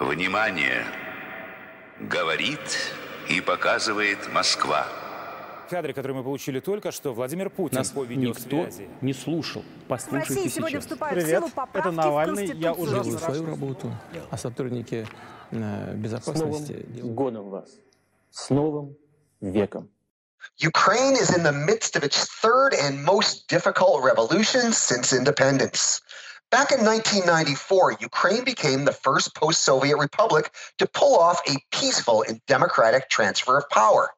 Внимание! Говорит и показывает Москва. Кадры, которые мы получили только что, Владимир Путин Нас по никто не слушал. В Послушайте России сегодня сейчас. вступают Привет, в силу поправки это Навальный. в Я уже Делаю свою работу, а сотрудники э, С новым безопасности годом вас. С новым веком. Ukraine is in the midst of its third and most difficult revolution since independence. Back in 1994, Ukraine became the first post Soviet republic to pull off a peaceful and democratic transfer of power.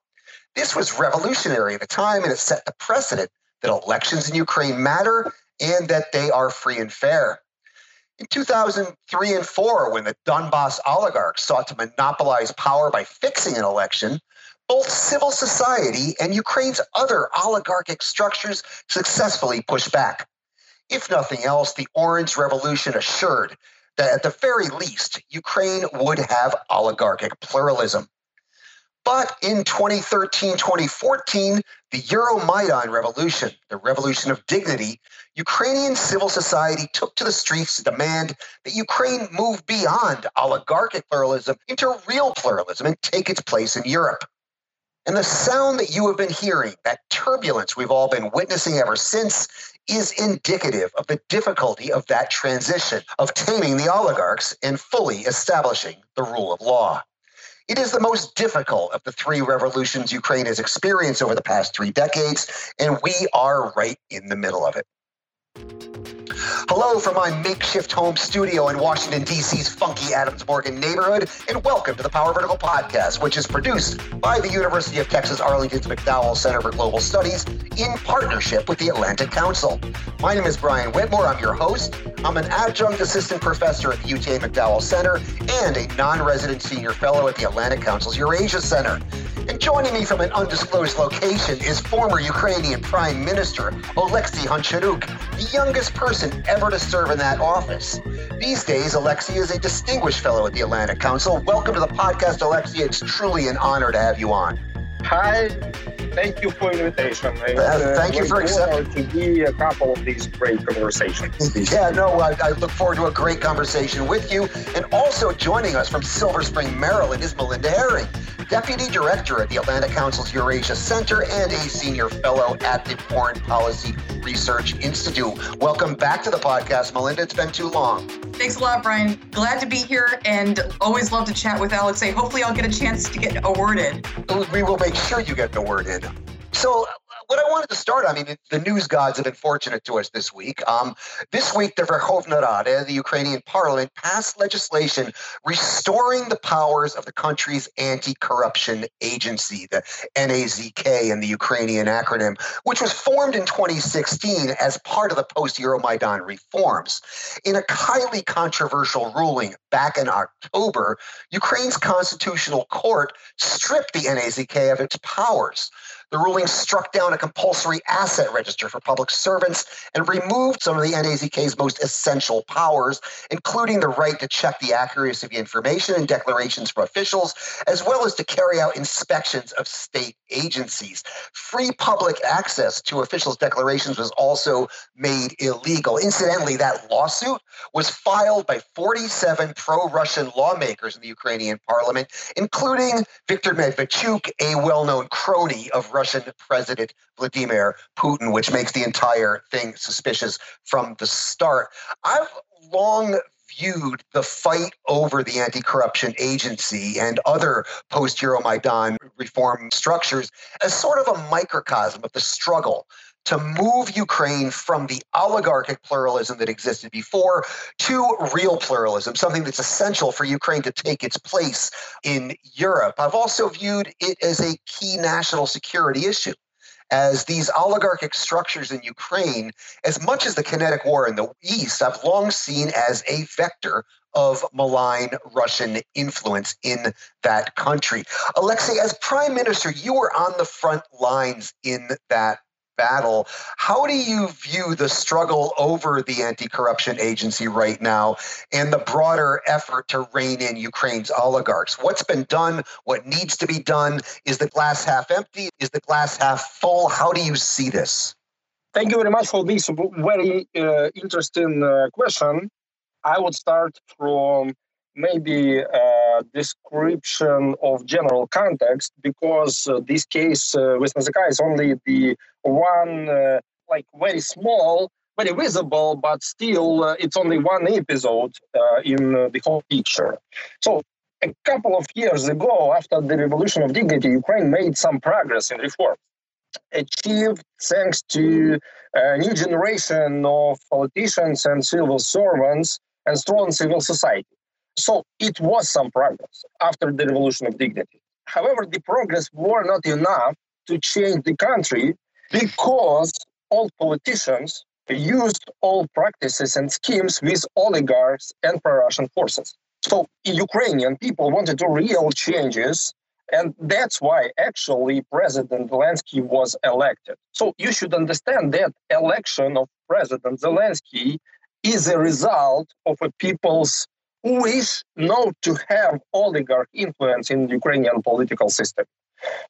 This was revolutionary at the time, and it set the precedent that elections in Ukraine matter and that they are free and fair. In 2003 and 4, when the Donbass oligarchs sought to monopolize power by fixing an election, both civil society and Ukraine's other oligarchic structures successfully pushed back. If nothing else, the Orange Revolution assured that at the very least, Ukraine would have oligarchic pluralism. But in 2013 2014, the Euromaidan revolution, the revolution of dignity, Ukrainian civil society took to the streets to demand that Ukraine move beyond oligarchic pluralism into real pluralism and take its place in Europe. And the sound that you have been hearing, that turbulence we've all been witnessing ever since, is indicative of the difficulty of that transition, of taming the oligarchs and fully establishing the rule of law. It is the most difficult of the three revolutions Ukraine has experienced over the past three decades, and we are right in the middle of it. Hello from my makeshift home studio in Washington, D.C.'s funky Adams Morgan neighborhood, and welcome to the Power Vertical Podcast, which is produced by the University of Texas Arlington's McDowell Center for Global Studies in partnership with the Atlantic Council. My name is Brian Whitmore. I'm your host. I'm an adjunct assistant professor at the UTA McDowell Center and a non resident senior fellow at the Atlantic Council's Eurasia Center. And joining me from an undisclosed location is former Ukrainian Prime Minister Oleksiy Honcharuk, the youngest person ever to serve in that office. These days, Alexei is a distinguished fellow at the Atlantic Council. Welcome to the podcast, Alexei. It's truly an honor to have you on. Hi, thank you for invitation. It's, Uh, thank you for great accepting. to be a couple of these great conversations. Yeah, no, I, I look forward to a great conversation with you. And also joining us from Silver Spring, Maryland is Melinda Haring, Deputy Director at the Atlantic Council's Eurasia Center and a Senior Fellow at the Foreign Policy Research Institute. Welcome back to the podcast, Melinda. It's been too long. Thanks a lot, Brian. Glad to be here and always love to chat with Alexei. Hopefully, I'll get a chance to get a word in. We will make sure you get the word in. So, what I wanted to start, I mean, the news gods have been fortunate to us this week. Um, this week, the Verkhovna Rada, the Ukrainian parliament, passed legislation restoring the powers of the country's anti-corruption agency, the NAZK in the Ukrainian acronym, which was formed in 2016 as part of the post-Euromaidan reforms. In a highly controversial ruling back in October, Ukraine's constitutional court stripped the NAZK of its powers. The ruling struck down a compulsory asset register for public servants and removed some of the NAZK's most essential powers, including the right to check the accuracy of information and declarations from officials, as well as to carry out inspections of state agencies. Free public access to officials' declarations was also made illegal. Incidentally, that lawsuit was filed by 47 pro Russian lawmakers in the Ukrainian parliament, including Viktor Medvedchuk, a well known crony of Russian President Vladimir Putin, which makes the entire thing suspicious from the start. I've long viewed the fight over the anti corruption agency and other post Euromaidan reform structures as sort of a microcosm of the struggle to move Ukraine from the oligarchic pluralism that existed before to real pluralism, something that's essential for Ukraine to take its place in Europe. I've also viewed it as a key national security issue. As these oligarchic structures in Ukraine, as much as the kinetic war in the East, I've long seen as a vector of malign Russian influence in that country. Alexei, as prime minister, you were on the front lines in that battle. How do you view the struggle over the anti corruption agency right now and the broader effort to rein in Ukraine's oligarchs? What's been done? What needs to be done? Is the glass half empty? Is the glass half full? How do you see this? Thank you very much for this very uh, interesting uh, question. I would start from maybe a description of general context because uh, this case uh, with Nazika is only the one uh, like very small very visible but still uh, it's only one episode uh, in uh, the whole picture so a couple of years ago after the revolution of dignity ukraine made some progress in reform achieved thanks to a new generation of politicians and civil servants and strong civil society. So it was some progress after the revolution of dignity. However, the progress were not enough to change the country because all politicians used all practices and schemes with oligarchs and pro-Russian forces. So Ukrainian people wanted to real changes and that's why actually President Zelensky was elected. So you should understand that election of President Zelensky is a result of a people's wish known to have oligarch influence in the Ukrainian political system.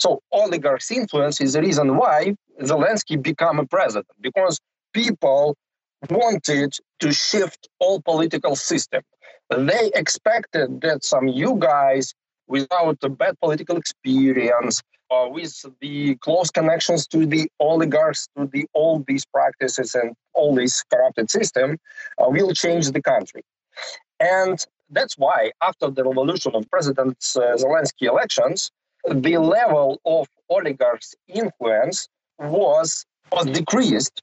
So oligarchs' influence is the reason why Zelensky became a president, because people wanted to shift all political system. They expected that some you guys without a bad political experience, uh, with the close connections to the oligarchs, to the all these practices and all this corrupted system, uh, will change the country. And that's why, after the revolution of President uh, Zelensky elections, the level of oligarchs' influence was, was decreased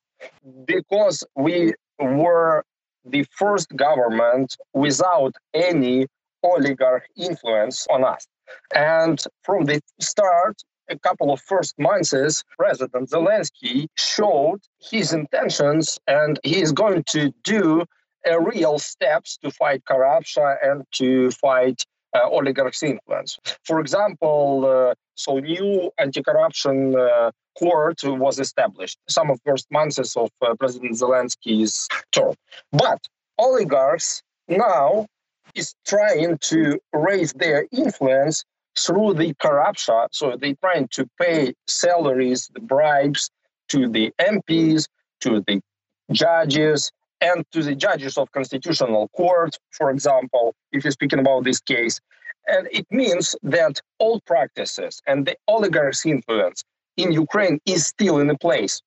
because we were the first government without any oligarch influence on us. And from the start, a couple of first months, President Zelensky showed his intentions and he is going to do real steps to fight corruption and to fight uh, oligarchs' influence. For example, uh, so new anti-corruption uh, court was established some of first months of uh, President Zelensky's term. But oligarchs now is trying to raise their influence through the corruption. So they're trying to pay salaries, the bribes to the MPs, to the judges, and to the judges of constitutional court, for example, if you're speaking about this case. And it means that all practices and the oligarchs' influence in Ukraine is still in place.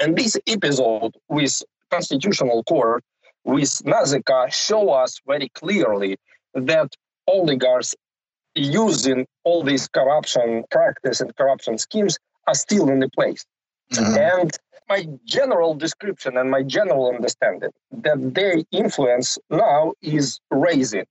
And this episode with constitutional court with Nazika show us very clearly that oligarchs using all these corruption practice and corruption schemes are still in place. Mm-hmm. And my general description and my general understanding that their influence now is raising.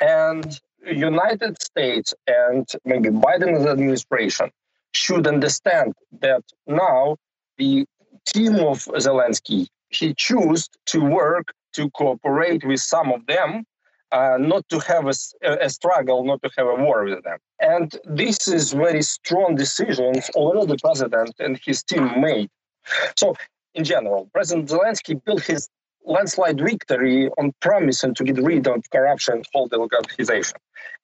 And United States and maybe Biden's administration should understand that now the team of Zelensky he chose to work to cooperate with some of them, uh, not to have a, a, struggle, not to have a war with them. And this is very strong decisions already the president and his team made. So, in general, President Zelensky built his landslide victory on promising to get rid of corruption, and whole oligarchization.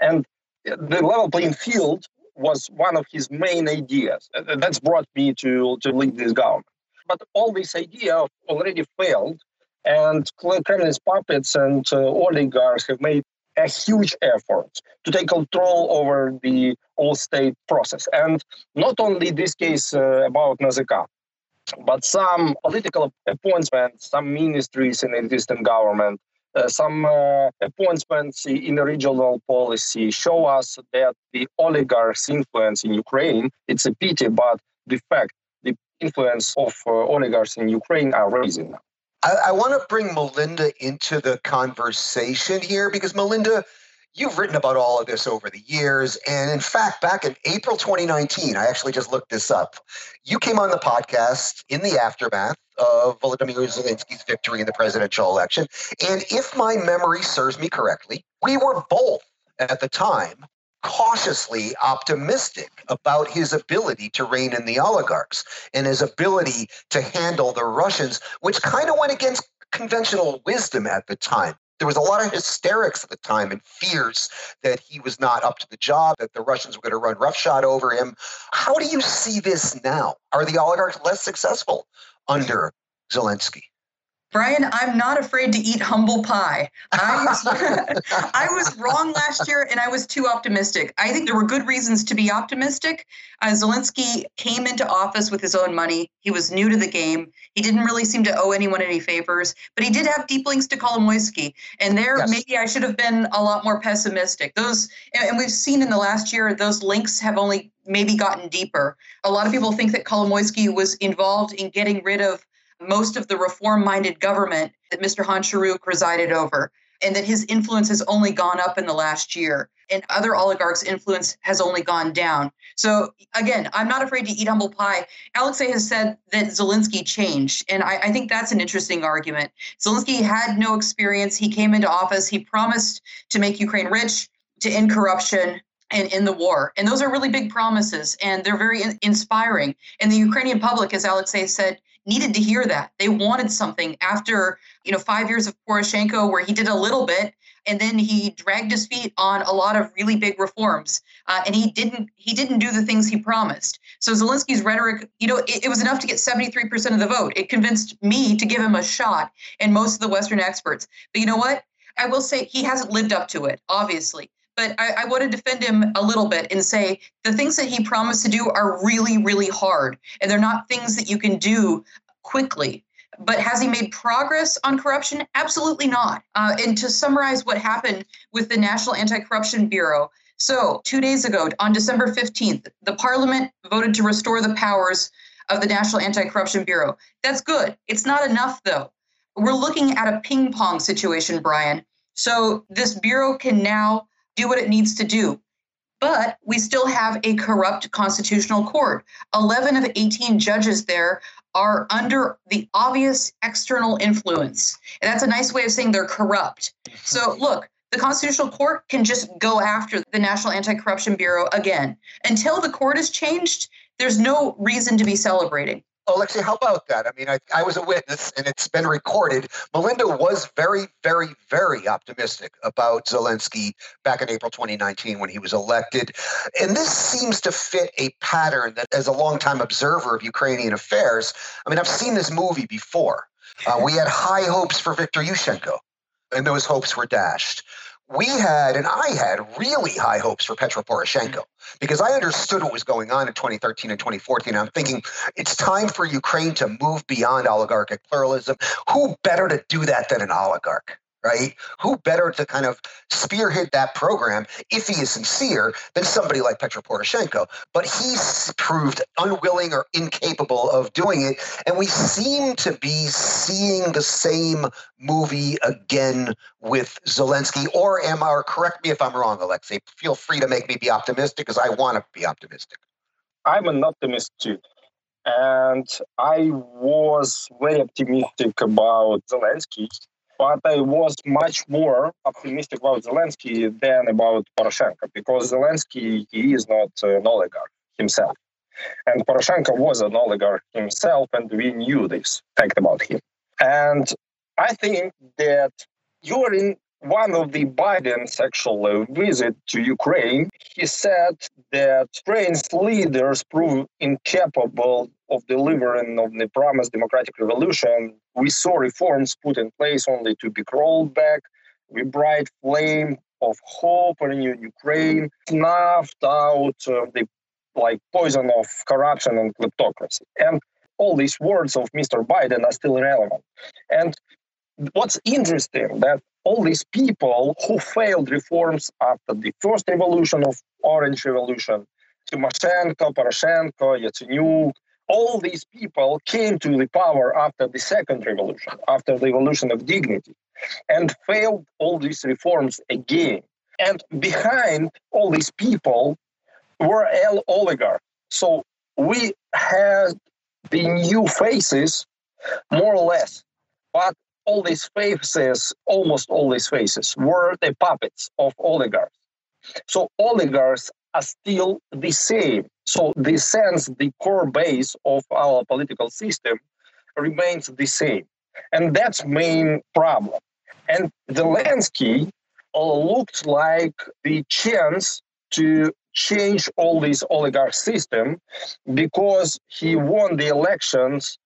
And the level playing field was one of his main ideas. That's brought me to, to lead this government. But all this idea already failed, and Kremlin's puppets and uh, oligarchs have made a huge effort to take control over the all state process. And not only this case uh, about Nazika, but some political appointments, some ministries in the existing government, uh, some uh, appointments in the regional policy show us that the oligarchs' influence in Ukraine, it's a pity, but the fact the influence of uh, oligarchs in Ukraine are raising. I, I want to bring Melinda into the conversation here because Melinda, you've written about all of this over the years. And in fact, back in April 2019, I actually just looked this up. You came on the podcast in the aftermath of Volodymyr Zelensky's victory in the presidential election. And if my memory serves me correctly, we were both at the time cautiously optimistic about his ability to rein in the oligarchs and his ability to handle the Russians, which kind of went against conventional wisdom at the time. There was a lot of hysterics at the time and fears that he was not up to the job, that the Russians were going to run roughshod over him. How do you see this now? Are the oligarchs less successful under Zelensky? Brian, I'm not afraid to eat humble pie. I was, I was wrong last year and I was too optimistic. I think there were good reasons to be optimistic. Uh, Zelensky came into office with his own money. He was new to the game. He didn't really seem to owe anyone any favors, but he did have deep links to Kolomoisky. And there, yes. maybe I should have been a lot more pessimistic. Those, and we've seen in the last year, those links have only maybe gotten deeper. A lot of people think that Kolomoisky was involved in getting rid of most of the reform minded government that Mr. Honcharuk presided over, and that his influence has only gone up in the last year. And other oligarchs' influence has only gone down. So, again, I'm not afraid to eat humble pie. Alexei has said that Zelensky changed. And I, I think that's an interesting argument. Zelensky had no experience. He came into office, he promised to make Ukraine rich, to end corruption, and in the war. And those are really big promises, and they're very in- inspiring. And the Ukrainian public, as Alexei said, needed to hear that. They wanted something after, you know, five years of Poroshenko where he did a little bit and then he dragged his feet on a lot of really big reforms uh, and he didn't he didn't do the things he promised. So zelensky's rhetoric you know it, it, was enough to get 73% of the vote. It convinced me to give him a shot and most of the western experts. But you know what? I will say he hasn't lived up to it obviously but I, I, want to defend him a little bit and say the things that he promised to do are really, really hard. And they're not things that you can do quickly. But has he made progress on corruption? Absolutely not. Uh, and to summarize what happened with the National Anti Corruption Bureau. So, two days ago, on December 15th, the parliament voted to restore the powers of the National Anti Corruption Bureau. That's good. It's not enough, though. We're looking at a ping pong situation, Brian. So, this bureau can now do what it needs to do. But we still have a corrupt constitutional court. 11 of 18 judges there are under the obvious external influence. And that's a nice way of saying they're corrupt. So, look, the Constitutional Court can just go after the National Anti Corruption Bureau again. Until the court is changed, there's no reason to be celebrating. Alexei, how about that? I mean, I, I was a witness and it's been recorded. Melinda was very, very, very optimistic about Zelensky back in April 2019 when he was elected. And this seems to fit a pattern that, as a longtime observer of Ukrainian affairs, I mean, I've seen this movie before. Uh, we had high hopes for Viktor Yushchenko, and those hopes were dashed we had and I had really high hopes for Petro Poroshenko because I understood what was going on in 2013 and 2014. I'm thinking it's time for Ukraine to move beyond oligarchic pluralism. Who better to do that than an oligarch? Right? Who better to kind of spearhead that program if he is sincere than somebody like Petro Poroshenko? But he's proved unwilling or incapable of doing it. And we seem to be seeing the same movie again with Zelensky. Or am I, or correct me if I'm wrong, Alexei. Feel free to make me be optimistic because I want to be optimistic. I'm an optimist too. And I was very optimistic about Zelensky but I was much more optimistic about Zelensky than about Poroshenko because Zelensky he is not an oligarch himself, and Poroshenko was an oligarch himself, and we knew this fact about him. And I think that during one of the Biden's actual visit to Ukraine, he said that Ukraine's leaders prove incapable of delivering on the promised democratic revolution. We saw reforms put in place only to be rolled back. We bright flame of hope in Ukraine snuffed out uh, the like poison of corruption and kleptocracy. And all these words of Mr. Biden are still relevant. And what's interesting that all these people who failed reforms after the first revolution of Orange Revolution, Tymoshenko, Poroshenko, Yatsenyuk, all these people came to the power after the second revolution, after the revolution of dignity, and failed all these reforms again. And behind all these people were oligarchs. So we had the new faces, more or less, but all these faces, almost all these faces, were the puppets of oligarchs. So oligarchs are still the same. So the sense, the core base of our political system remains the same. And that's main problem. And Zelensky uh, looked like the chance to change all this oligarch system because he won the elections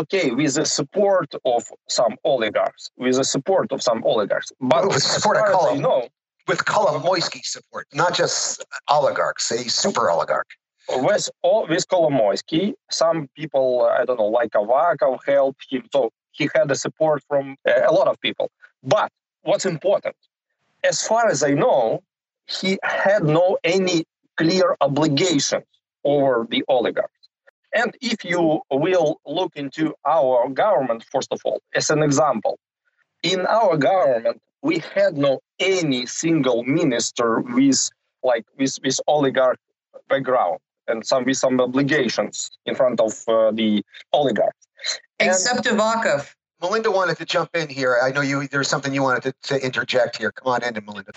okay with the support of some oligarchs, with the support of some oligarchs. But With support of as know, With Kolomoisky support, not just oligarchs, a super oligarch. with all with Kolomoisky, some people I don't know, like Avakov, helped him. So he had the support from uh, a lot of people. But what's important, as far as I know, he had no any clear obligations over the oligarchs. And if you will look into our government, first of all, as an example, in our government, we had no any single minister with like with, with oligarch background and some with some obligations in front of uh, the oligarchs. And- Except Avakov. Melinda wanted to jump in here. I know you. There's something you wanted to, to interject here. Come on in, Melinda.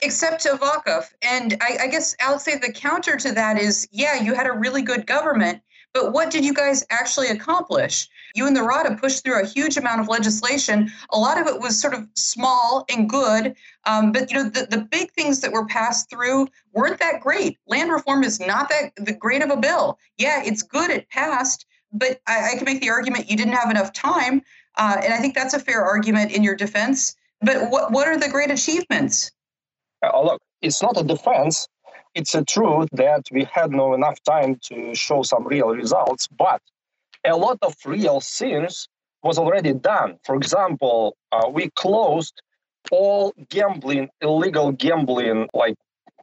except Avakov. And I, guess I'll say the counter to that is, yeah, you had a really good government, but what did you guys actually accomplish? You and the Rada pushed through a huge amount of legislation. A lot of it was sort of small and good, um, but you know the, the big things that were passed through weren't that great. Land reform is not that the great of a bill. Yeah, it's good. It passed, but I, I can make the argument you didn't have enough time, uh, and I think that's a fair argument in your defense. But what what are the great achievements? Uh, look, it's not a defense. It's a truth that we had no enough time to show some real results, but a lot of real things was already done. For example, uh, we closed all gambling, illegal gambling, like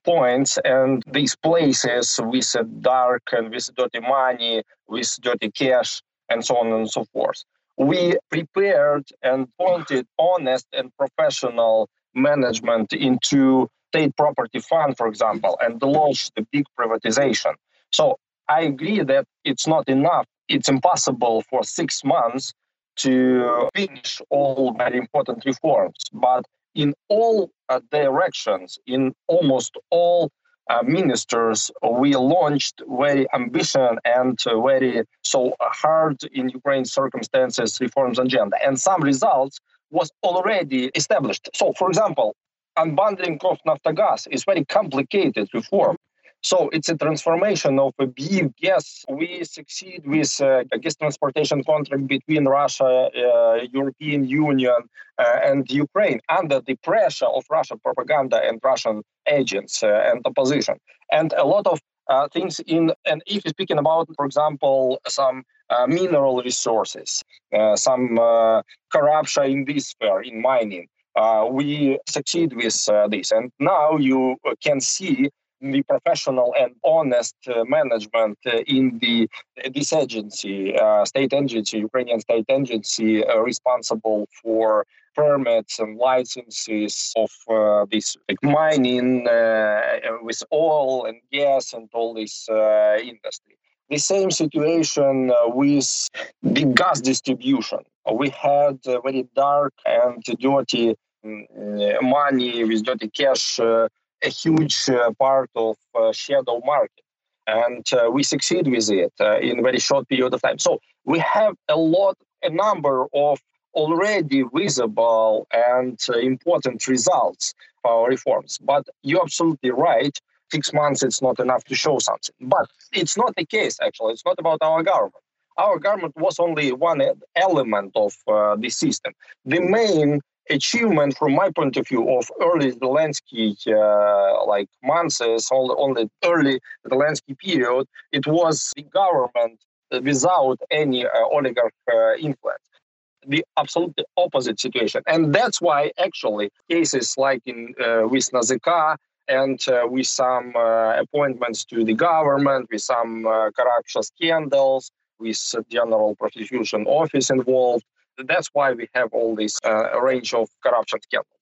points and these places with uh, dark and with dirty money, with dirty cash, and so on and so forth. We prepared and pointed honest and professional management into state property fund, for example, and launched the big privatization. So I agree that it's not enough. It's impossible for six months to finish all very important reforms. But in all uh, directions, in almost all uh, ministers, we launched very ambitious and uh, very so hard in Ukraine circumstances reforms agenda, and some results was already established. So, for example, unbundling of Naftogaz is very complicated reform. So it's a transformation of a big gas. We succeed with uh, a gas transportation contract between Russia, uh, European Union, uh, and Ukraine under the pressure of Russian propaganda and Russian agents uh, and opposition. And a lot of uh, things in, and if you're speaking about, for example, some mineral resources, some corruption in this sphere, in mining, we succeed with this. And now you can see the professional and honest uh, management uh, in the this agency, uh, state agency, Ukrainian state agency, responsible for permits and licenses of this like mining with oil and gas and all this industry. The same situation with the gas distribution. We had very dark and dirty mm, money with dirty cash a huge uh, part of uh, shadow market. And uh, we succeed with it in very short period of time. So we have a lot a number of already visible and important results of our reforms. But you're absolutely right six months it's not enough to show something. But it's not the case actually. It's not about our government. Our government was only one element of uh, the system. The main achievement from my point of view of early Zelensky uh, like months on, on the early Zelensky period it was the government without any uh, oligarch uh, influence. The absolutely opposite situation. And that's why actually cases like in uh, with NAZK and uh, with some uh, appointments to the government with some corruption scandals with general prosecution office involved that's why we have all this uh, range of corruption scandals.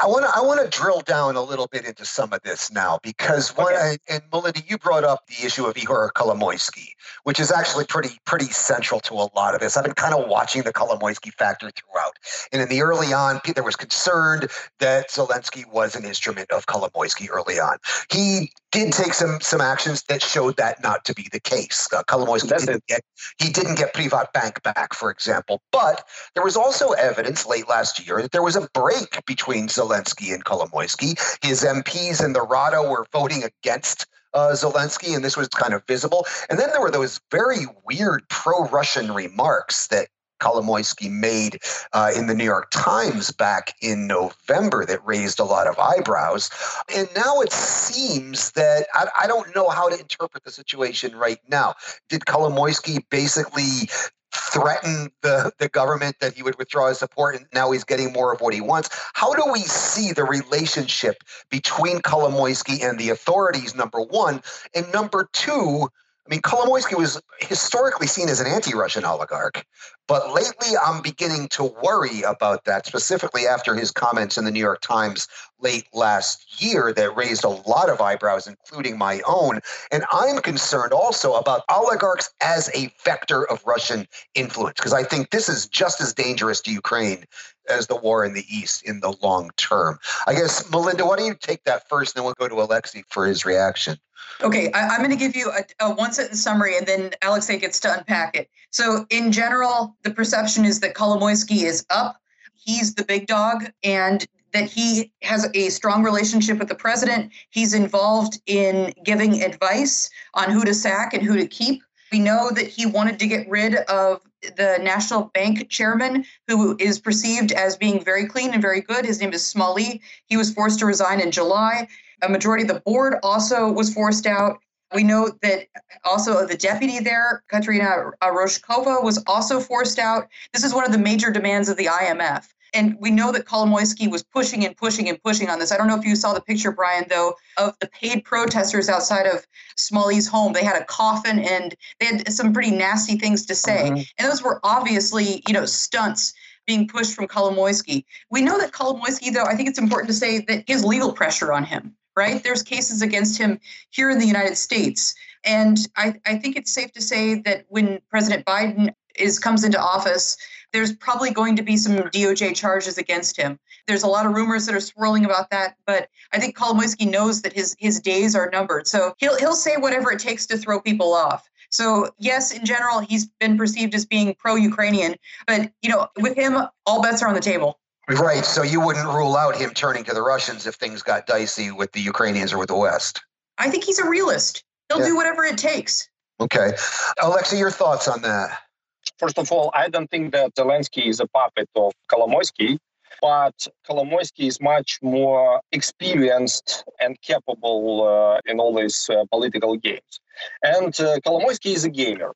I want to I want to drill down a little bit into some of this now because okay. I, and Melinda, you brought up the issue of Ihor Kolomoisky, which is actually pretty pretty central to a lot of this. I've been kind of watching the Kolomoisky factor throughout, and in the early on, there was concern that Zelensky was an instrument of Kolomoisky early on. He did take some some actions that showed that not to be the case. Uh, Kolomoisky didn't it. get he didn't get Privat Bank back, for example. But there was also evidence late last year that there was a break between Zelensky and Kolomoisky. His MPs in the Rada were voting against uh, Zelensky, and this was kind of visible. And then there were those very weird pro-Russian remarks that Kolomoisky made uh, in the New York Times back in November that raised a lot of eyebrows. And now it seems that I, I don't know how to interpret the situation right now. Did Kolomoisky basically threaten the, the government that he would withdraw his support and now he's getting more of what he wants? How do we see the relationship between Kolomoisky and the authorities, number one? And number two, I mean, Kolomoisky was historically seen as an anti Russian oligarch, but lately I'm beginning to worry about that, specifically after his comments in the New York Times late last year that raised a lot of eyebrows, including my own. And I'm concerned also about oligarchs as a vector of Russian influence, because I think this is just as dangerous to Ukraine as the war in the East in the long term. I guess, Melinda, why don't you take that first, and then we'll go to Alexei for his reaction. Okay, I, I'm going to give you a, a one sentence summary and then Alexei gets to unpack it. So, in general, the perception is that Kolomoisky is up. He's the big dog and that he has a strong relationship with the president. He's involved in giving advice on who to sack and who to keep. We know that he wanted to get rid of the National Bank chairman, who is perceived as being very clean and very good. His name is Smolii. He was forced to resign in July. A majority of the board also was forced out. We know that also the deputy there, Kateryna Rozhkova, was also forced out. This is one of the major demands of the IMF. And we know that Kolomoisky was pushing and pushing and pushing on this. I don't know if you saw the picture, Brian, though, of the paid protesters outside of Smolii's home. They had a coffin and they had some pretty nasty things to say. Mhm. And those were obviously, you know, stunts being pushed from Kolomoisky. We know that Kolomoisky, though, I think it's important to say that his legal pressure on him, right? There's cases against him here in the United States. And I, I think it's safe to say that when President Biden is comes into office, there's probably going to be some DOJ charges against him. There's a lot of rumors that are swirling about that, but I think Kolomoisky knows that his his days are numbered. So he'll he'll say whatever it takes to throw people off. So yes, in general, he's been perceived as being pro-Ukrainian, but you know, with him, all bets are on the table. Right. So you wouldn't rule out him turning to the Russians if things got dicey with the Ukrainians or with the West. I think he's a realist. He'll Yeah. do whatever it takes. Okay. Alexei, your thoughts on that? First of all, I don't think that Zelensky is a puppet of Kolomoisky, but Kolomoisky is much more experienced and capable uh, in all these uh, political games. And uh, Kolomoisky is a gamer.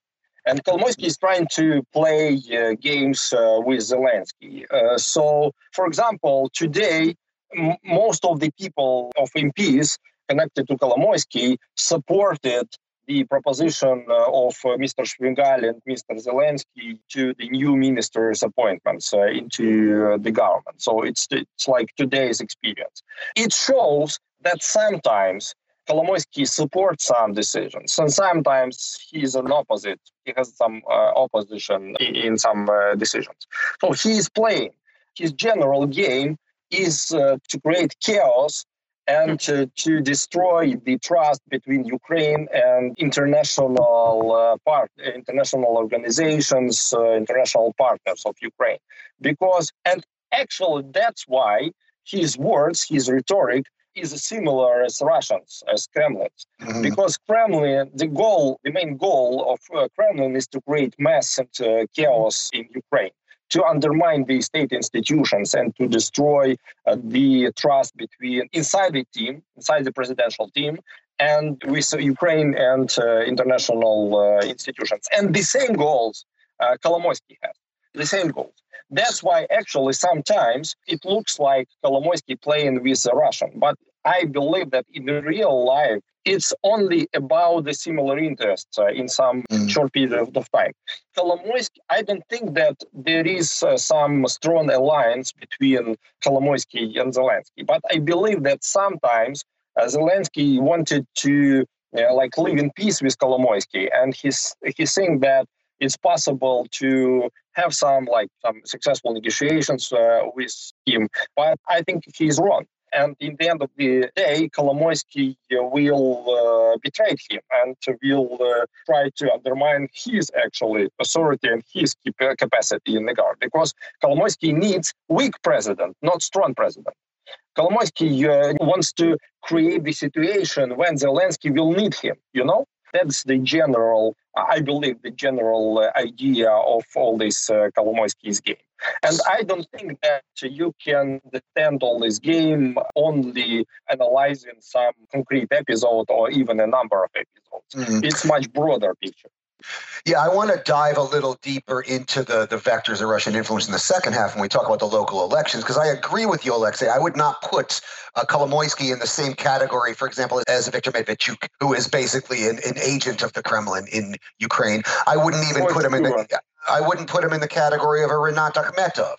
And Kolomoisky is trying to play uh, games uh, with Zelensky. Uh, so, for example, today, m- most of the people of MPs connected to Kolomoisky supported the proposition uh, of uh, Mr. Shmyhal and Mr. Zelensky to the new ministers' appointments uh, into the government. So it's it's like today's experience. It shows that sometimes Kolomoisky supports some decisions, and sometimes he is an opposite. He has some uh, opposition in, some uh, decisions. So he is playing. His general game is uh, to create chaos and to, to destroy the trust between Ukraine and international uh, part, international organizations, uh, international partners of Ukraine. Because, and actually, that's why his words, his rhetoric is similar as Russians, as Kremlin's. Mhm. Because Kremlin, the goal, the main goal of uh, Kremlin is to create mass and uh, chaos in Ukraine to undermine the state institutions and to destroy uh, the trust between inside the team, inside the presidential team, and with uh, Ukraine and uh, international uh, institutions. And the same goals uh, Kolomoisky has, the same goals. That's why actually sometimes it looks like Kolomoisky playing with the Russian, but I believe that in real life, it's only about the similar interests uh, in some Mm. short period of time. Kolomoisky, I don't think that there is uh, some strong alliance between Kolomoisky and Zelensky, but I believe that sometimes uh, Zelensky wanted to uh, like live in peace with Kolomoisky, and he's he's saying that it's possible to have some like some successful negotiations uh, with him, but I think he's wrong. And in the end of the day, Kolomoisky will uh, betray him and will uh, try to undermine his actually authority and his capacity in the guard because Kolomoisky needs weak president, not strong president. Kolomoisky uh, wants to create the situation when Zelensky will need him, you know? That's the general, I believe, the general uh, idea of all this uh, Kolomoisky's game. And I don't think that you can defend all this game only analyzing some concrete episode or even a number of episodes. Mm-hmm. It's much broader picture. Yeah, I want to dive a little deeper into the, the vectors of Russian influence in the second half when we talk about the local elections, because I agree with you, Alexei. I would not put uh, Kolomoisky in the same category, for example, as Viktor Medvedchuk, who is basically an, an agent of the Kremlin in Ukraine. I wouldn't even put him in the, I wouldn't put him in the category of a Rinat Akhmetov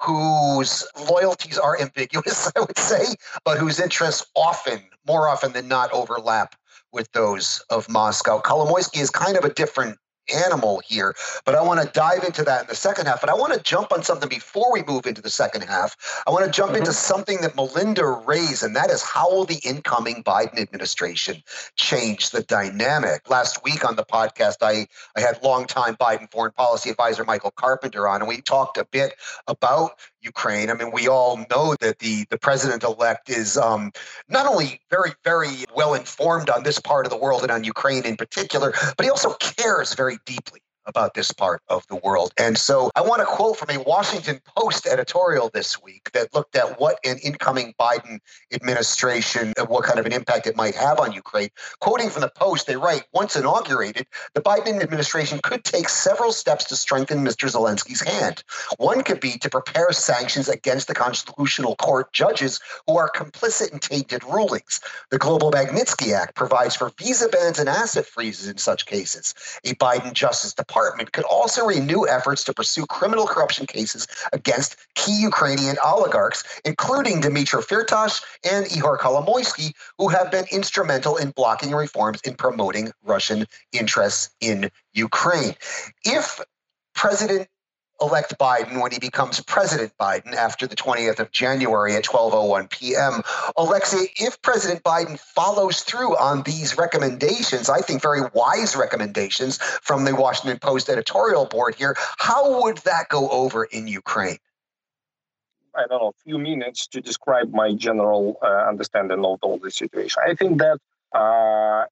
whose loyalties are ambiguous, I would say, but whose interests often, more often than not, overlap with those of Moscow. Kolomoisky is kind of a different animal here. But I want to dive into that in the second half. But I want to jump on something before we move into the second half. I want to jump mm-hmm. into something that Melinda raised, and that is how will the incoming Biden administration change the dynamic? Last week on the podcast, I, I had longtime Biden foreign policy advisor Michael Carpenter on, and we talked a bit about Ukraine. I mean, we all know that the the president elect is um, not only very very well informed on this part of the world and on Ukraine in particular, but he also cares very deeply about this part of the world. And so I want to quote from a Washington Post editorial this week that looked at what an incoming Biden administration, uh, what kind of an impact it might have on Ukraine. Quoting from the Post, they write Once inaugurated, the Biden administration could take several steps to strengthen Mr. Zelensky's hand. One could be to prepare sanctions against the Constitutional Court judges who are complicit in tainted rulings. The Global Magnitsky Act provides for visa bans and asset freezes in such cases. A Biden Justice Department department could also renew efforts to pursue criminal corruption cases against key Ukrainian oligarchs, including Dmitry Firtash and Ihor Kolomoisky, who have been instrumental in blocking reforms in promoting Russian interests in Ukraine. If President elect Biden when he becomes President Biden after the 20th of January at 12:01 p.m. Alexei, if President Biden follows through on these recommendations, I think very wise recommendations from the Washington Post editorial board here, how would that go over in Ukraine? I don't know, a few minutes to describe my general uh, understanding of all the situation. I think that uh,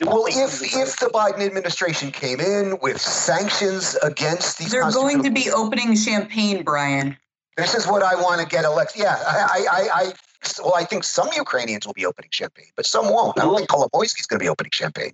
well, if if the Biden administration came in with sanctions against these, they're going to be opening champagne, Brian. This is what I want to get elected. Yeah, I, I, I, well, I think some Ukrainians will be opening champagne, but some won't. I don't think Kolomoisky's going to be opening champagne.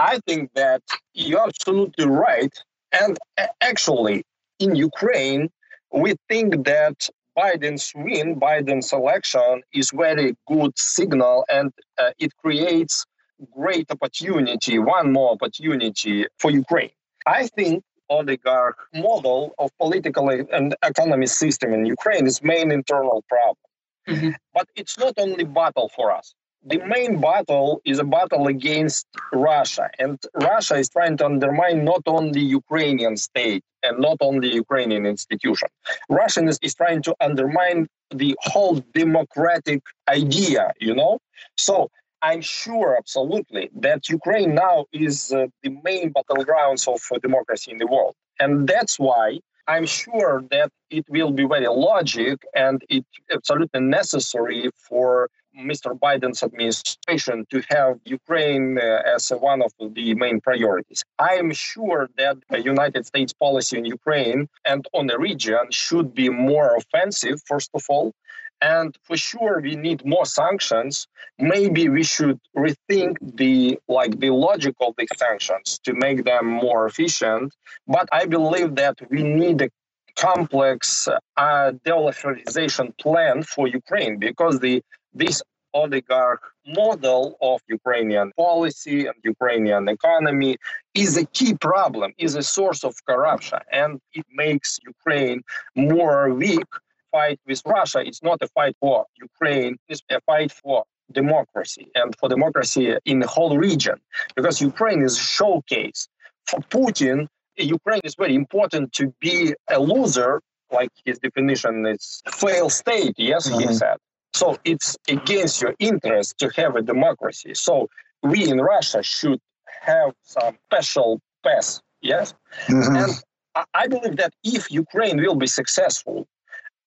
I think that you're absolutely right. And actually, in Ukraine, we think that Biden's win, Biden's election, is very good signal, and uh, it creates great opportunity, one more opportunity for Ukraine. I think oligarch model of political and economic system in Ukraine is main internal problem. Mm-hmm. But it's not only battle for us. The main battle is a battle against Russia, and Russia is trying to undermine not only Ukrainian state and not only Ukrainian institution. Russia is, is trying to undermine the whole democratic idea, you know. So I'm sure absolutely that Ukraine now is uh, the main battlegrounds of uh, democracy in the world. And that's why I'm sure that it will be very logic and it's absolutely necessary for Mr. Biden's administration to have Ukraine uh, as one of the main priorities. I am sure that the United States policy in Ukraine and on the region should be more offensive, first of all, and for sure we need more sanctions. Maybe we should rethink the like the logic of the sanctions to make them more efficient. But i believe that we need a complex uh, de-militarization plan for ukraine because the this oligarch model of Ukrainian policy and Ukrainian economy is a key problem, is a source of corruption, and it makes Ukraine more weak fight with Russia, it's not a fight for Ukraine, it's a fight for democracy and for democracy in the whole region. Because Ukraine is a showcase. For Putin, Ukraine is very important to be a loser, like his definition is fail state, yes, mm-hmm. he said. So it's against your interest to have a democracy. So we in Russia should have some special pass. Yes. Mhm. And I believe that if Ukraine will be successful,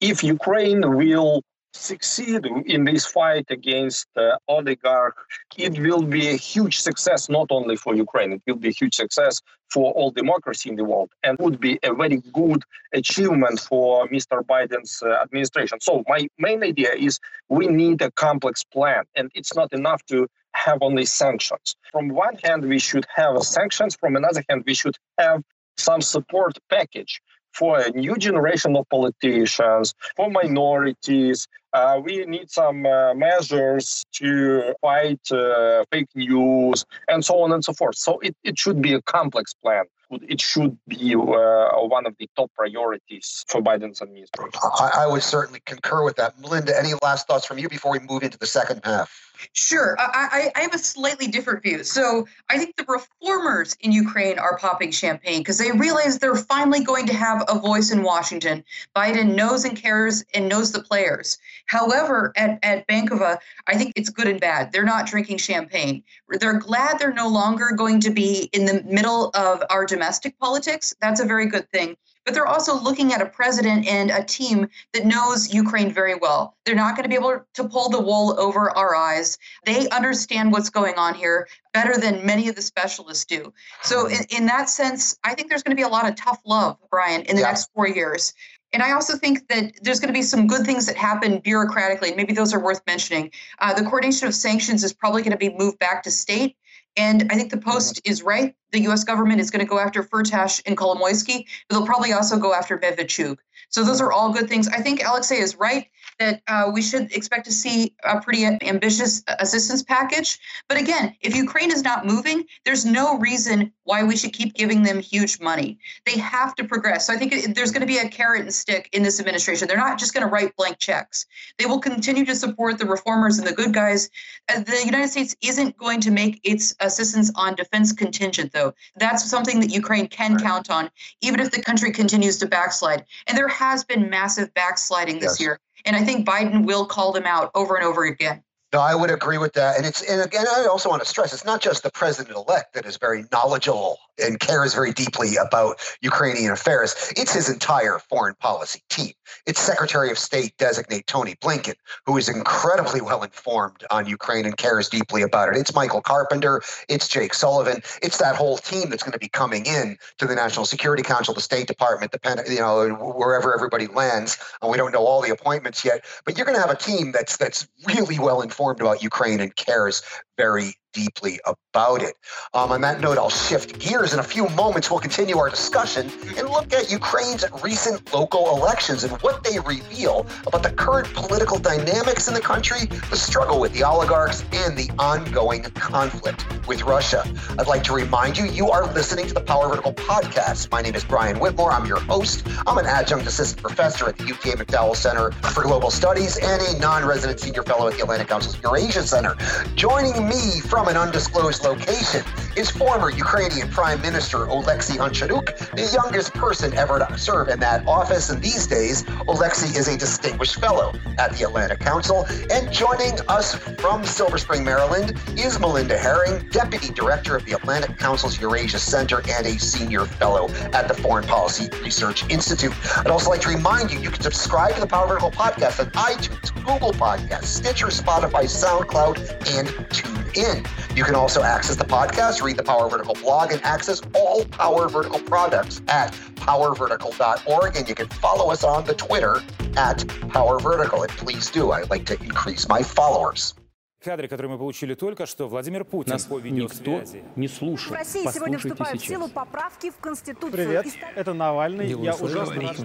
if Ukraine will succeed in this fight against the oligarch, it will be a huge success not only for Ukraine, it will be a huge success for all democracy in the world and would be a very good achievement for Mr. Biden's uh, administration. So my main idea is we need a complex plan and it's not enough to have only sanctions. From one hand, we should have sanctions. From another hand, we should have some support package for a new generation of politicians, for minorities. Uh, we need some uh, measures to fight uh, fake news and so on and so forth. So it, it should be a complex plan. It should be uh, one of the top priorities for Biden's administration. I, I would certainly concur with that. Melinda, any last thoughts from you before we move into the second half? Sure. I, I, I have a slightly different view. So I think the reformers in Ukraine are popping champagne because they realize they're finally going to have a voice in Washington. Biden knows and cares and knows the players. However, at, at Bankova, I think it's good and bad. They're not drinking champagne. They're glad they're no longer going to be in the middle of our domestic politics. That's a very good thing. But they're also looking at a president and a team that knows Ukraine very well. They're not going to be able to pull the wool over our eyes. They understand what's going on here better than many of the specialists do. So, in, in that sense, I think there's going to be a lot of tough love, Brian, in the Yeah. next four years. And I also think that there's going to be some good things that happen bureaucratically. Maybe those are worth mentioning. Uh, the coordination of sanctions is probably going to be moved back to state. And I think the Post is right. The U.S. government is going to go after Firtash and Kolomoisky, but they'll probably also go after Medvedchuk. So those are all good things. I think Alexei is right that uh, we should expect to see a pretty ambitious assistance package. But again, if Ukraine is not moving, there's no reason why we should keep giving them huge money. They have to progress. So I think there's going to be a carrot and stick in this administration. They're not just going to write blank checks. They will continue to support the reformers and the good guys. Uh, the United States isn't going to make its assistance on defense contingent, though. That's something that Ukraine can count on, even if the country continues to backslide. And there has been massive backsliding this Yes. year. And I think Biden will call them out over and over again. No, I would agree with that. And it's and again, I also want to stress it's not just the president elect that is very knowledgeable and cares very deeply about Ukrainian affairs. It's his entire foreign policy team. It's Secretary of State designate Tony Blinken, who is incredibly well informed on Ukraine and cares deeply about it. It's Michael Carpenter, it's Jake Sullivan, it's that whole team that's going to be coming in to the National Security Council, the State Department, the Pen, you know, wherever everybody lands. And we don't know all the appointments yet, but you're going to have a team that's that's really well informed about Ukraine and cares very deeply about it. Um, on that note, I'll shift gears. In a few moments, we'll continue our discussion and look at Ukraine's recent local elections and what they reveal about the current political dynamics in the country, the struggle with the oligarchs, and the ongoing conflict with Russia. I'd like to remind you, you are listening to the Power Vertical podcast. My name is Brian Whitmore. I'm your host. I'm an adjunct assistant professor at the UK McDowell Center for Global Studies and a non-resident senior fellow at the Atlantic Council's Eurasia Center. Joining me from an undisclosed location is former Ukrainian Prime Minister Oleksiy Honcharuk, the youngest person ever to serve in that office. And these days, Oleksiy is a distinguished fellow at the Atlantic Council. And joining us from Silver Spring, Maryland, is Melinda Haring, Deputy Director of the Atlantic Council's Eurasia Center and a senior fellow at the Foreign Policy Research Institute. I'd also like to remind you, you can subscribe to the Power Vertical podcast on iTunes, Google Podcasts, Stitcher, Spotify, SoundCloud, and TuneIn. You can also access the podcast, read the Power Vertical blog, and access all Power Vertical products at powervertical.org. And you can follow us on the Twitter at Power Vertical. And please do. I'd like to increase my followers. Кадры, которые мы получили только что, Владимир Путин Нас по никто не В слушал. России сегодня Послушайте вступают в сейчас. силу поправки в Конституцию. Привет, И это Навальный. Делаю Я ужасно рад.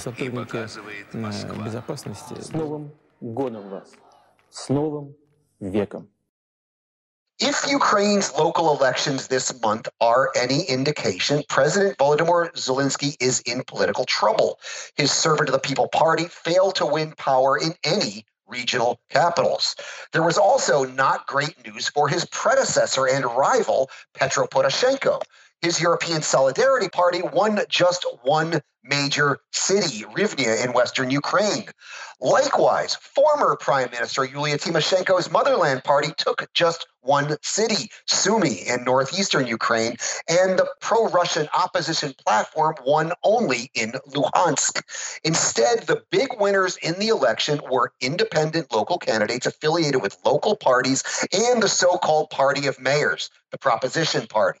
сотрудники показывает э, безопасности С Новым годом вас! С Новым веком! If Ukraine's local elections this month are any indication, President Volodymyr Zelensky is in political trouble. His servant of the People Party failed to win power in any regional capitals. There was also not great news for his predecessor and rival, Petro Poroshenko. His European Solidarity Party won just one major city, Rivne, in western Ukraine. Likewise, former Prime Minister Yulia Tymoshenko's motherland party took just one city, Sumy, in northeastern Ukraine, and the pro Russian opposition platform won only in Luhansk. Instead, the big winners in the election were independent local candidates affiliated with local parties and the so called Party of Mayors, the Proposition Party.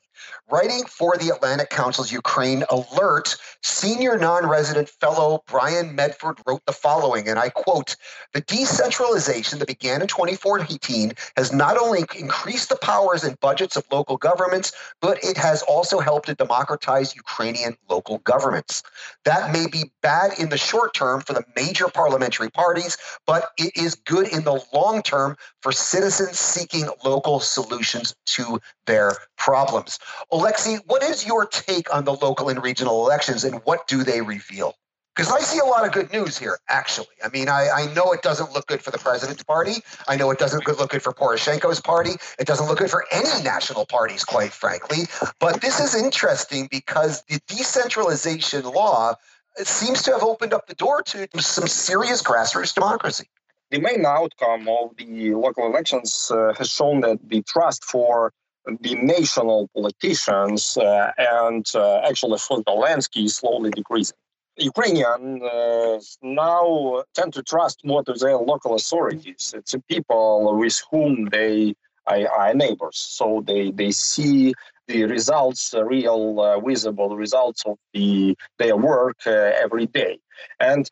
Writing for the Atlantic Council's Ukraine Alert, senior non resident fellow Brian Mefford wrote the following, and I quote The decentralization that began in 2014 has not only increased the powers and budgets of local governments, but it has also helped to democratize Ukrainian local governments. That may be bad in the short term for the major parliamentary parties, but it is good in the long term for citizens seeking local solutions to their problems. Alexei, what is your take on the local and regional elections and what do they reveal? Because I see a lot of good news here, actually. I mean, I, I know it doesn't look good for the president's party. I know it doesn't look good for Poroshenko's party. It doesn't look good for any national parties, quite frankly. But this is interesting because the decentralization law seems to have opened up the door to some serious grassroots democracy. The main outcome of the local elections uh, has shown that the trust for the national politicians uh, and uh, actually for Zelensky is slowly decreasing. Ukrainians uh, now tend to trust more to their local authorities. It's the people with whom they are, are neighbors, so they, they see the results, real uh, visible results of the their work uh, every day. And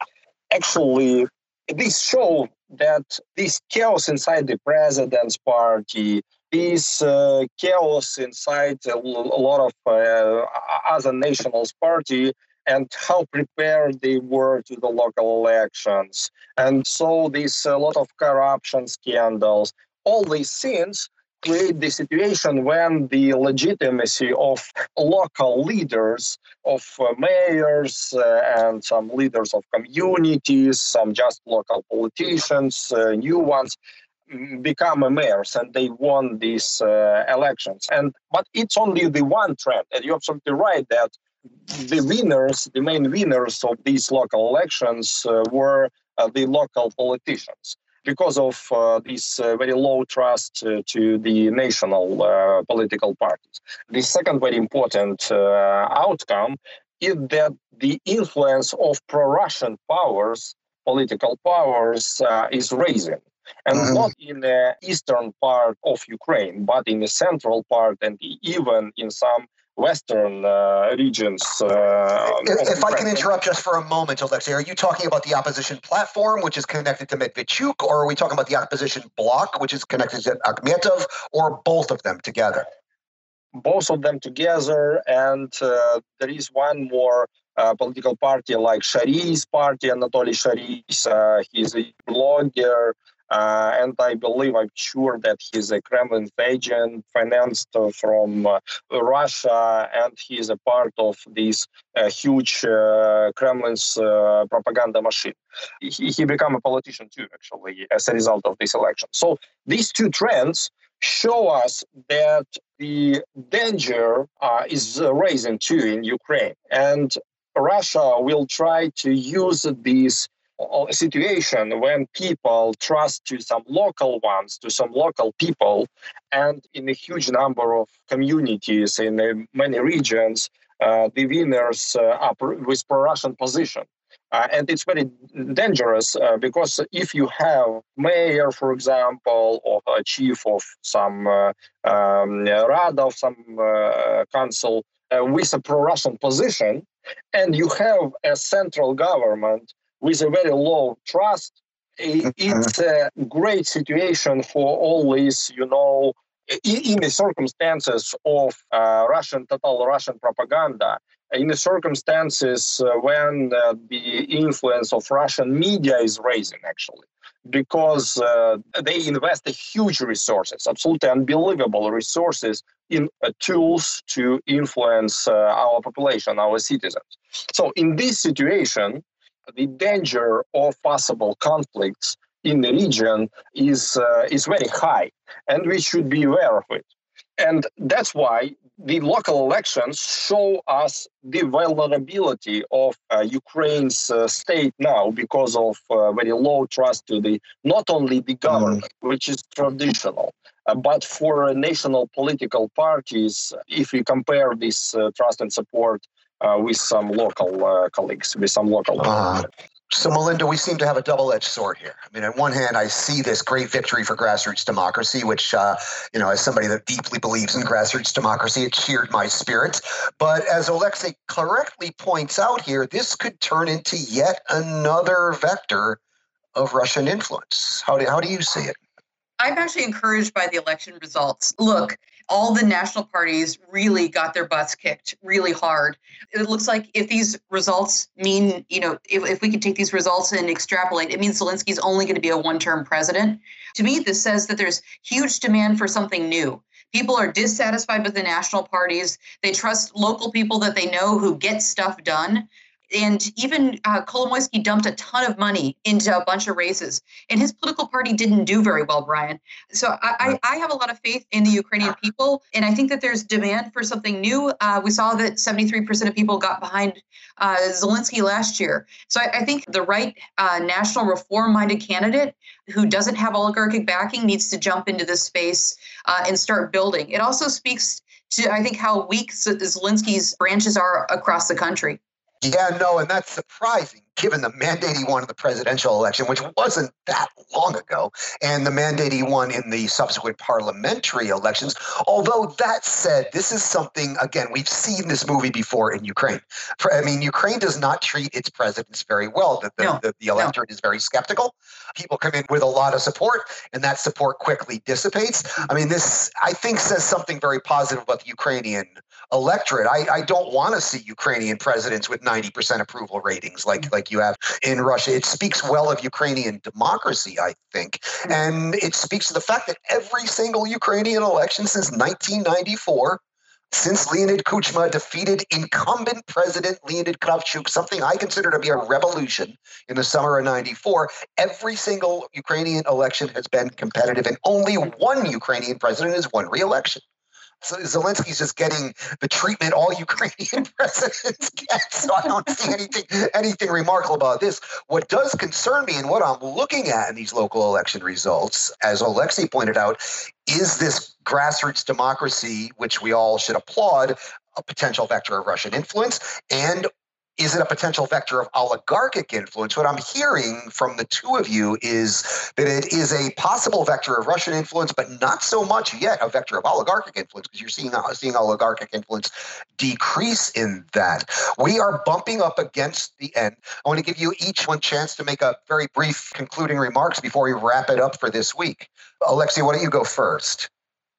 actually, this show that this chaos inside the president's party, this uh, chaos inside a, lot of uh, other nationals party and how prepared they were to the local elections. And so this a lot of corruption scandals, all these things create the situation when the legitimacy of local leaders, of uh, mayors uh, and some leaders of communities, some just local politicians, uh, new ones, become mayors and they won these uh, elections. And but it's only the one trend, and you're absolutely right that the winners, the main winners of these local elections, uh, were uh, the local politicians because of uh, this uh, very low trust uh, to the national political parties. The second very important outcome is that the influence of pro-Russian powers, political powers, uh, is rising. And mm-hmm. not in the eastern part of Ukraine, but in the central part and even in some Western uh, regions. Uh, if, if I can interrupt just for a moment, Alexei, are you talking about the opposition platform, which is connected to Medvedchuk, or are we talking about the opposition bloc, which is connected to Akhmetov, or both of them together? Both of them together, and uh, there is one more uh, political party like Shari's party, Anatoly Shari's. Uh, he's a blogger. Uh, and I believe, I'm sure that he's a Kremlin agent financed uh, from uh, Russia, and he's a part of this uh, huge uh, Kremlin's uh, propaganda machine. He, he became a politician too, actually, as a result of this election. So these two trends show us that the danger is rising too in Ukraine, and Russia will try to use these situation when people trust to some local ones, to some local people, and in a huge number of communities in uh, many regions, uh, the winners uh, are with pro-Russian position. Uh, and it's very dangerous uh, because if you have mayor, for example, or a chief of some uh, um, rada of some council with a pro-Russian position, and you have a central government with a very low trust, it's a great situation for all these, you know, in the circumstances of uh, Russian, total Russian propaganda, in the circumstances uh, when uh, the influence of Russian media is rising, actually, because uh, they invest huge resources, absolutely unbelievable resources in uh, tools to influence uh, our population, our citizens. So, in this situation, the danger of possible conflicts in the region is uh, is very high, and we should be aware of it. And that's why the local elections show us the vulnerability of uh, Ukraine's uh, state now because of uh, very low trust to the not only the government, mm. which is traditional, uh, but for national political parties. If we compare this uh, trust and support with some local colleagues, with some local. Uh-huh. So, Melinda, we seem to have a double edged sword here. I mean, on one hand, I see this great victory for grassroots democracy, which, uh, you know, as somebody that deeply believes in grassroots democracy, it cheered my spirit. But as Alexei correctly points out here, this could turn into yet another vector of Russian influence. How do, how do you see it? I'm actually encouraged by the election results. Look, all the national parties really got their butts kicked really hard. It looks like if these results mean, you know, if, if we can take these results and extrapolate, it means Zelensky's only going to be a one term president. To me, this says that there's huge demand for something new. People are dissatisfied with the national parties. They trust local people that they know who get stuff done and even uh, Kolomoisky dumped a ton of money into a bunch of races, and his political party didn't do very well, Brian. So I, I, I have a lot of faith in the Ukrainian people, and I think that there's demand for something new. Uh, we saw that 73% of people got behind uh, Zelensky last year. So I, I think the right uh, national reform-minded candidate who doesn't have oligarchic backing needs to jump into this space uh, and start building. It also speaks to, I think, how weak Zelensky's branches are across the country. Yeah, no, and that's surprising given the mandate he won in the presidential election, which wasn't that long ago, and the mandate he won in the subsequent parliamentary elections. Although that said, this is something, again, we've seen this movie before in Ukraine. I mean, Ukraine does not treat its presidents very well. The, the, no, the, the electorate no. is very skeptical. People come in with a lot of support, and that support quickly dissipates. I mean, this, I think, says something very positive about the Ukrainian electorate. I, I don't want to see Ukrainian presidents with 90% approval ratings like, like you have in Russia. It speaks well of Ukrainian democracy, I think. Hmm. And it speaks to the fact that every single Ukrainian election since 1994 since Leonid Kuchma defeated incumbent President Leonid Kravchuk, something I consider to be a revolution in the summer of 94, every single Ukrainian election has been competitive, and only one Ukrainian president has won re election. Zelensky's just getting the treatment all Ukrainian presidents get. So I don't see anything anything remarkable about this. What does concern me and what I'm looking at in these local election results, as Alexei pointed out, is this grassroots democracy, which we all should applaud, a potential vector of Russian influence, and is it a potential vector of oligarchic influence? What I'm hearing from the two of you is that it is a possible vector of Russian influence, but not so much yet a vector of oligarchic influence because you're seeing uh, seeing oligarchic influence decrease in that. We are bumping up against the end. I want to give you each one chance to make a very brief concluding remarks before we wrap it up for this week. Alexei, why don't you go first?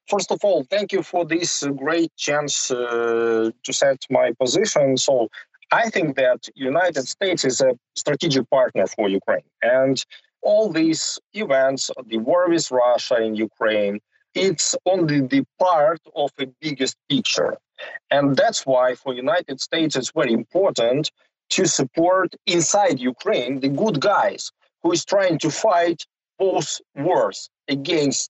First of all, thank you for this great chance uh, to set my position. So I think that United States is a strategic partner for Ukraine. And all these events, the war with Russia in Ukraine, it's only the part of a biggest picture. And that's why for United States it's very important to support inside Ukraine the good guys who is trying to fight both wars against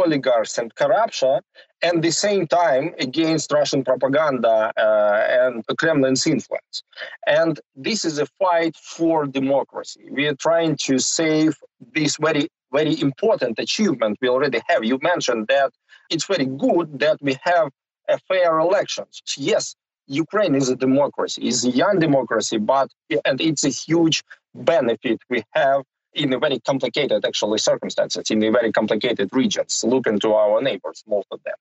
oligarchs and corruption, and the same time against Russian propaganda uh, and Kremlin's influence. And this is a fight for democracy. We are trying to save this very, very important achievement we already have. You mentioned that it's very good that we have a fair elections. Yes, Ukraine is a democracy, is a young democracy, but and it's a huge benefit we have in very complicated actually circumstances in very complicated regions look into our neighbors most of them.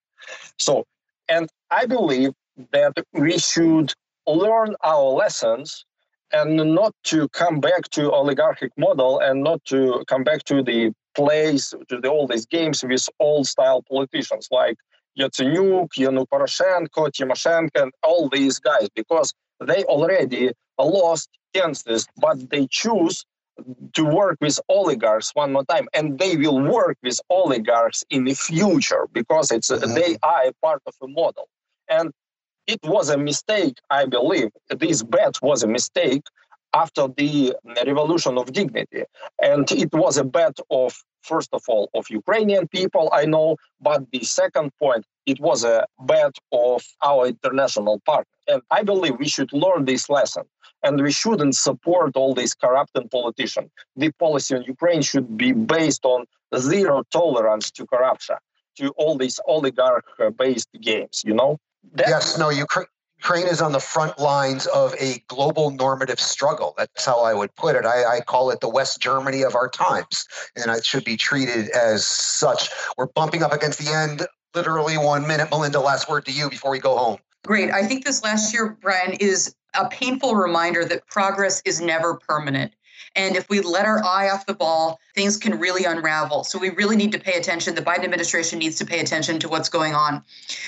So and i believe that we should learn our lessons and not to come back to oligarchic model and not to come back to the place to the all these games with old style politicians like Yatsenyuk, Yanuk Poroshenko, Tymoshenko, and all these guys because they already lost chances, but they choose to work with oligarchs one more time and they will work with oligarchs in the future because it's mm-hmm. they are a part of a model and it was a mistake i believe this bet was a mistake after the revolution of dignity and it was a bet of first of all, of Ukrainian people, I know, but the second point, it was a bet of our international partner. And I believe we should learn this lesson and we shouldn't support all these corrupt politicians. The policy on Ukraine should be based on zero tolerance to corruption, to all these oligarch based games, you know? That- yes, no, Ukraine. Ukraine is on the front lines of a global normative struggle. That's how I would put it. I, I, call it the West Germany of our times, and it should be treated as such. We're bumping up against the end, literally one minute. Melinda, last word to you before we go home. Great. I think this last year, Brian, is a painful reminder that progress is never permanent. And if we let our eye off the ball, things can really unravel. So we really need to pay attention. The Biden administration needs to pay attention to what's going on.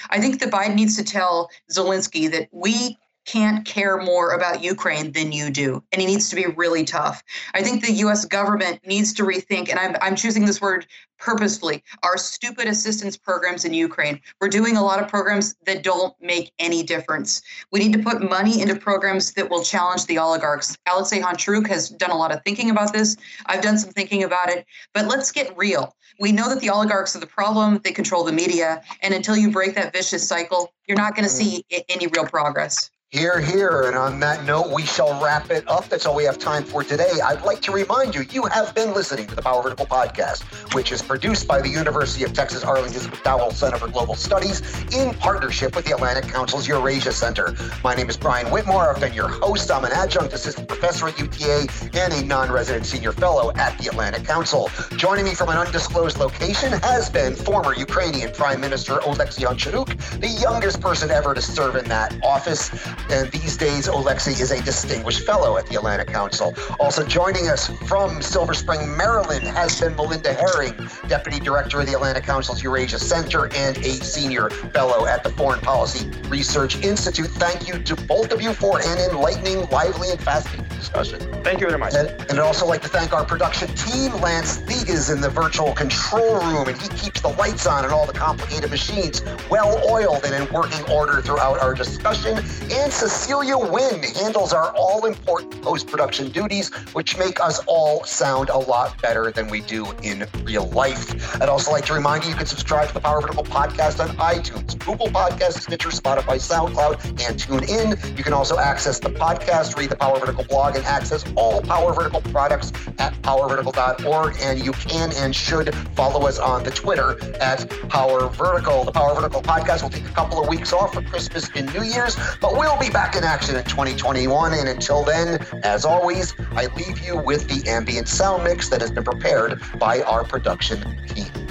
I think the Biden needs to tell Zelensky that we can't care more about Ukraine than you do. And he needs to be really tough. I think the US government needs to rethink, and I'm, I'm choosing this word purposefully, our stupid assistance programs in Ukraine. We're doing a lot of programs that don't make any difference. We need to put money into programs that will challenge the oligarchs. Alexei Honcharuk has done a lot of thinking about this. I've done some thinking about it. But let's get real. We know that the oligarchs are the problem, they control the media. And until you break that vicious cycle, you're not going to see any real progress. Here, here. And on that note, we shall wrap it up. That's all we have time for today. I'd like to remind you, you have been listening to the Power Vertical Podcast, which is produced by the University of Texas Arlington's McDowell Center for Global Studies in partnership with the Atlantic Council's Eurasia Center. My name is Brian Whitmore. I've been your host. I'm an adjunct assistant professor at UTA and a non-resident senior fellow at the Atlantic Council. Joining me from an undisclosed location has been former Ukrainian Prime Minister Oleksiy Honcharuk, the youngest person ever to serve in that office. And these days, Oleksiy is a distinguished fellow at the Atlantic Council. Also joining us from Silver Spring, Maryland, has been Melinda Haring, Deputy Director of the Atlantic Council's Eurasia Center and a senior fellow at the Foreign Policy Research Institute. Thank you to both of you for an enlightening, lively, and fascinating discussion. Thank you very much. And, and I'd also like to thank our production team. Lance League is in the virtual control room, and he keeps the lights on and all the complicated machines well oiled and in working order throughout our discussion. And Cecilia Wynn handles our all important post production duties, which make us all sound a lot better than we do in real life. I'd also like to remind you you can subscribe to the Power Vertical podcast on iTunes, Google Podcasts, Stitcher, Spotify, SoundCloud, and TuneIn. You can also access the podcast, read the Power Vertical blog, and access all Power Vertical products at powervertical.org. And you can and should follow us on the Twitter at Power Vertical. The Power Vertical podcast will take a couple of weeks off for Christmas and New Year's, but we'll be back in action in 2021. And until then, as always, I leave you with the ambient sound mix that has been prepared by our production team.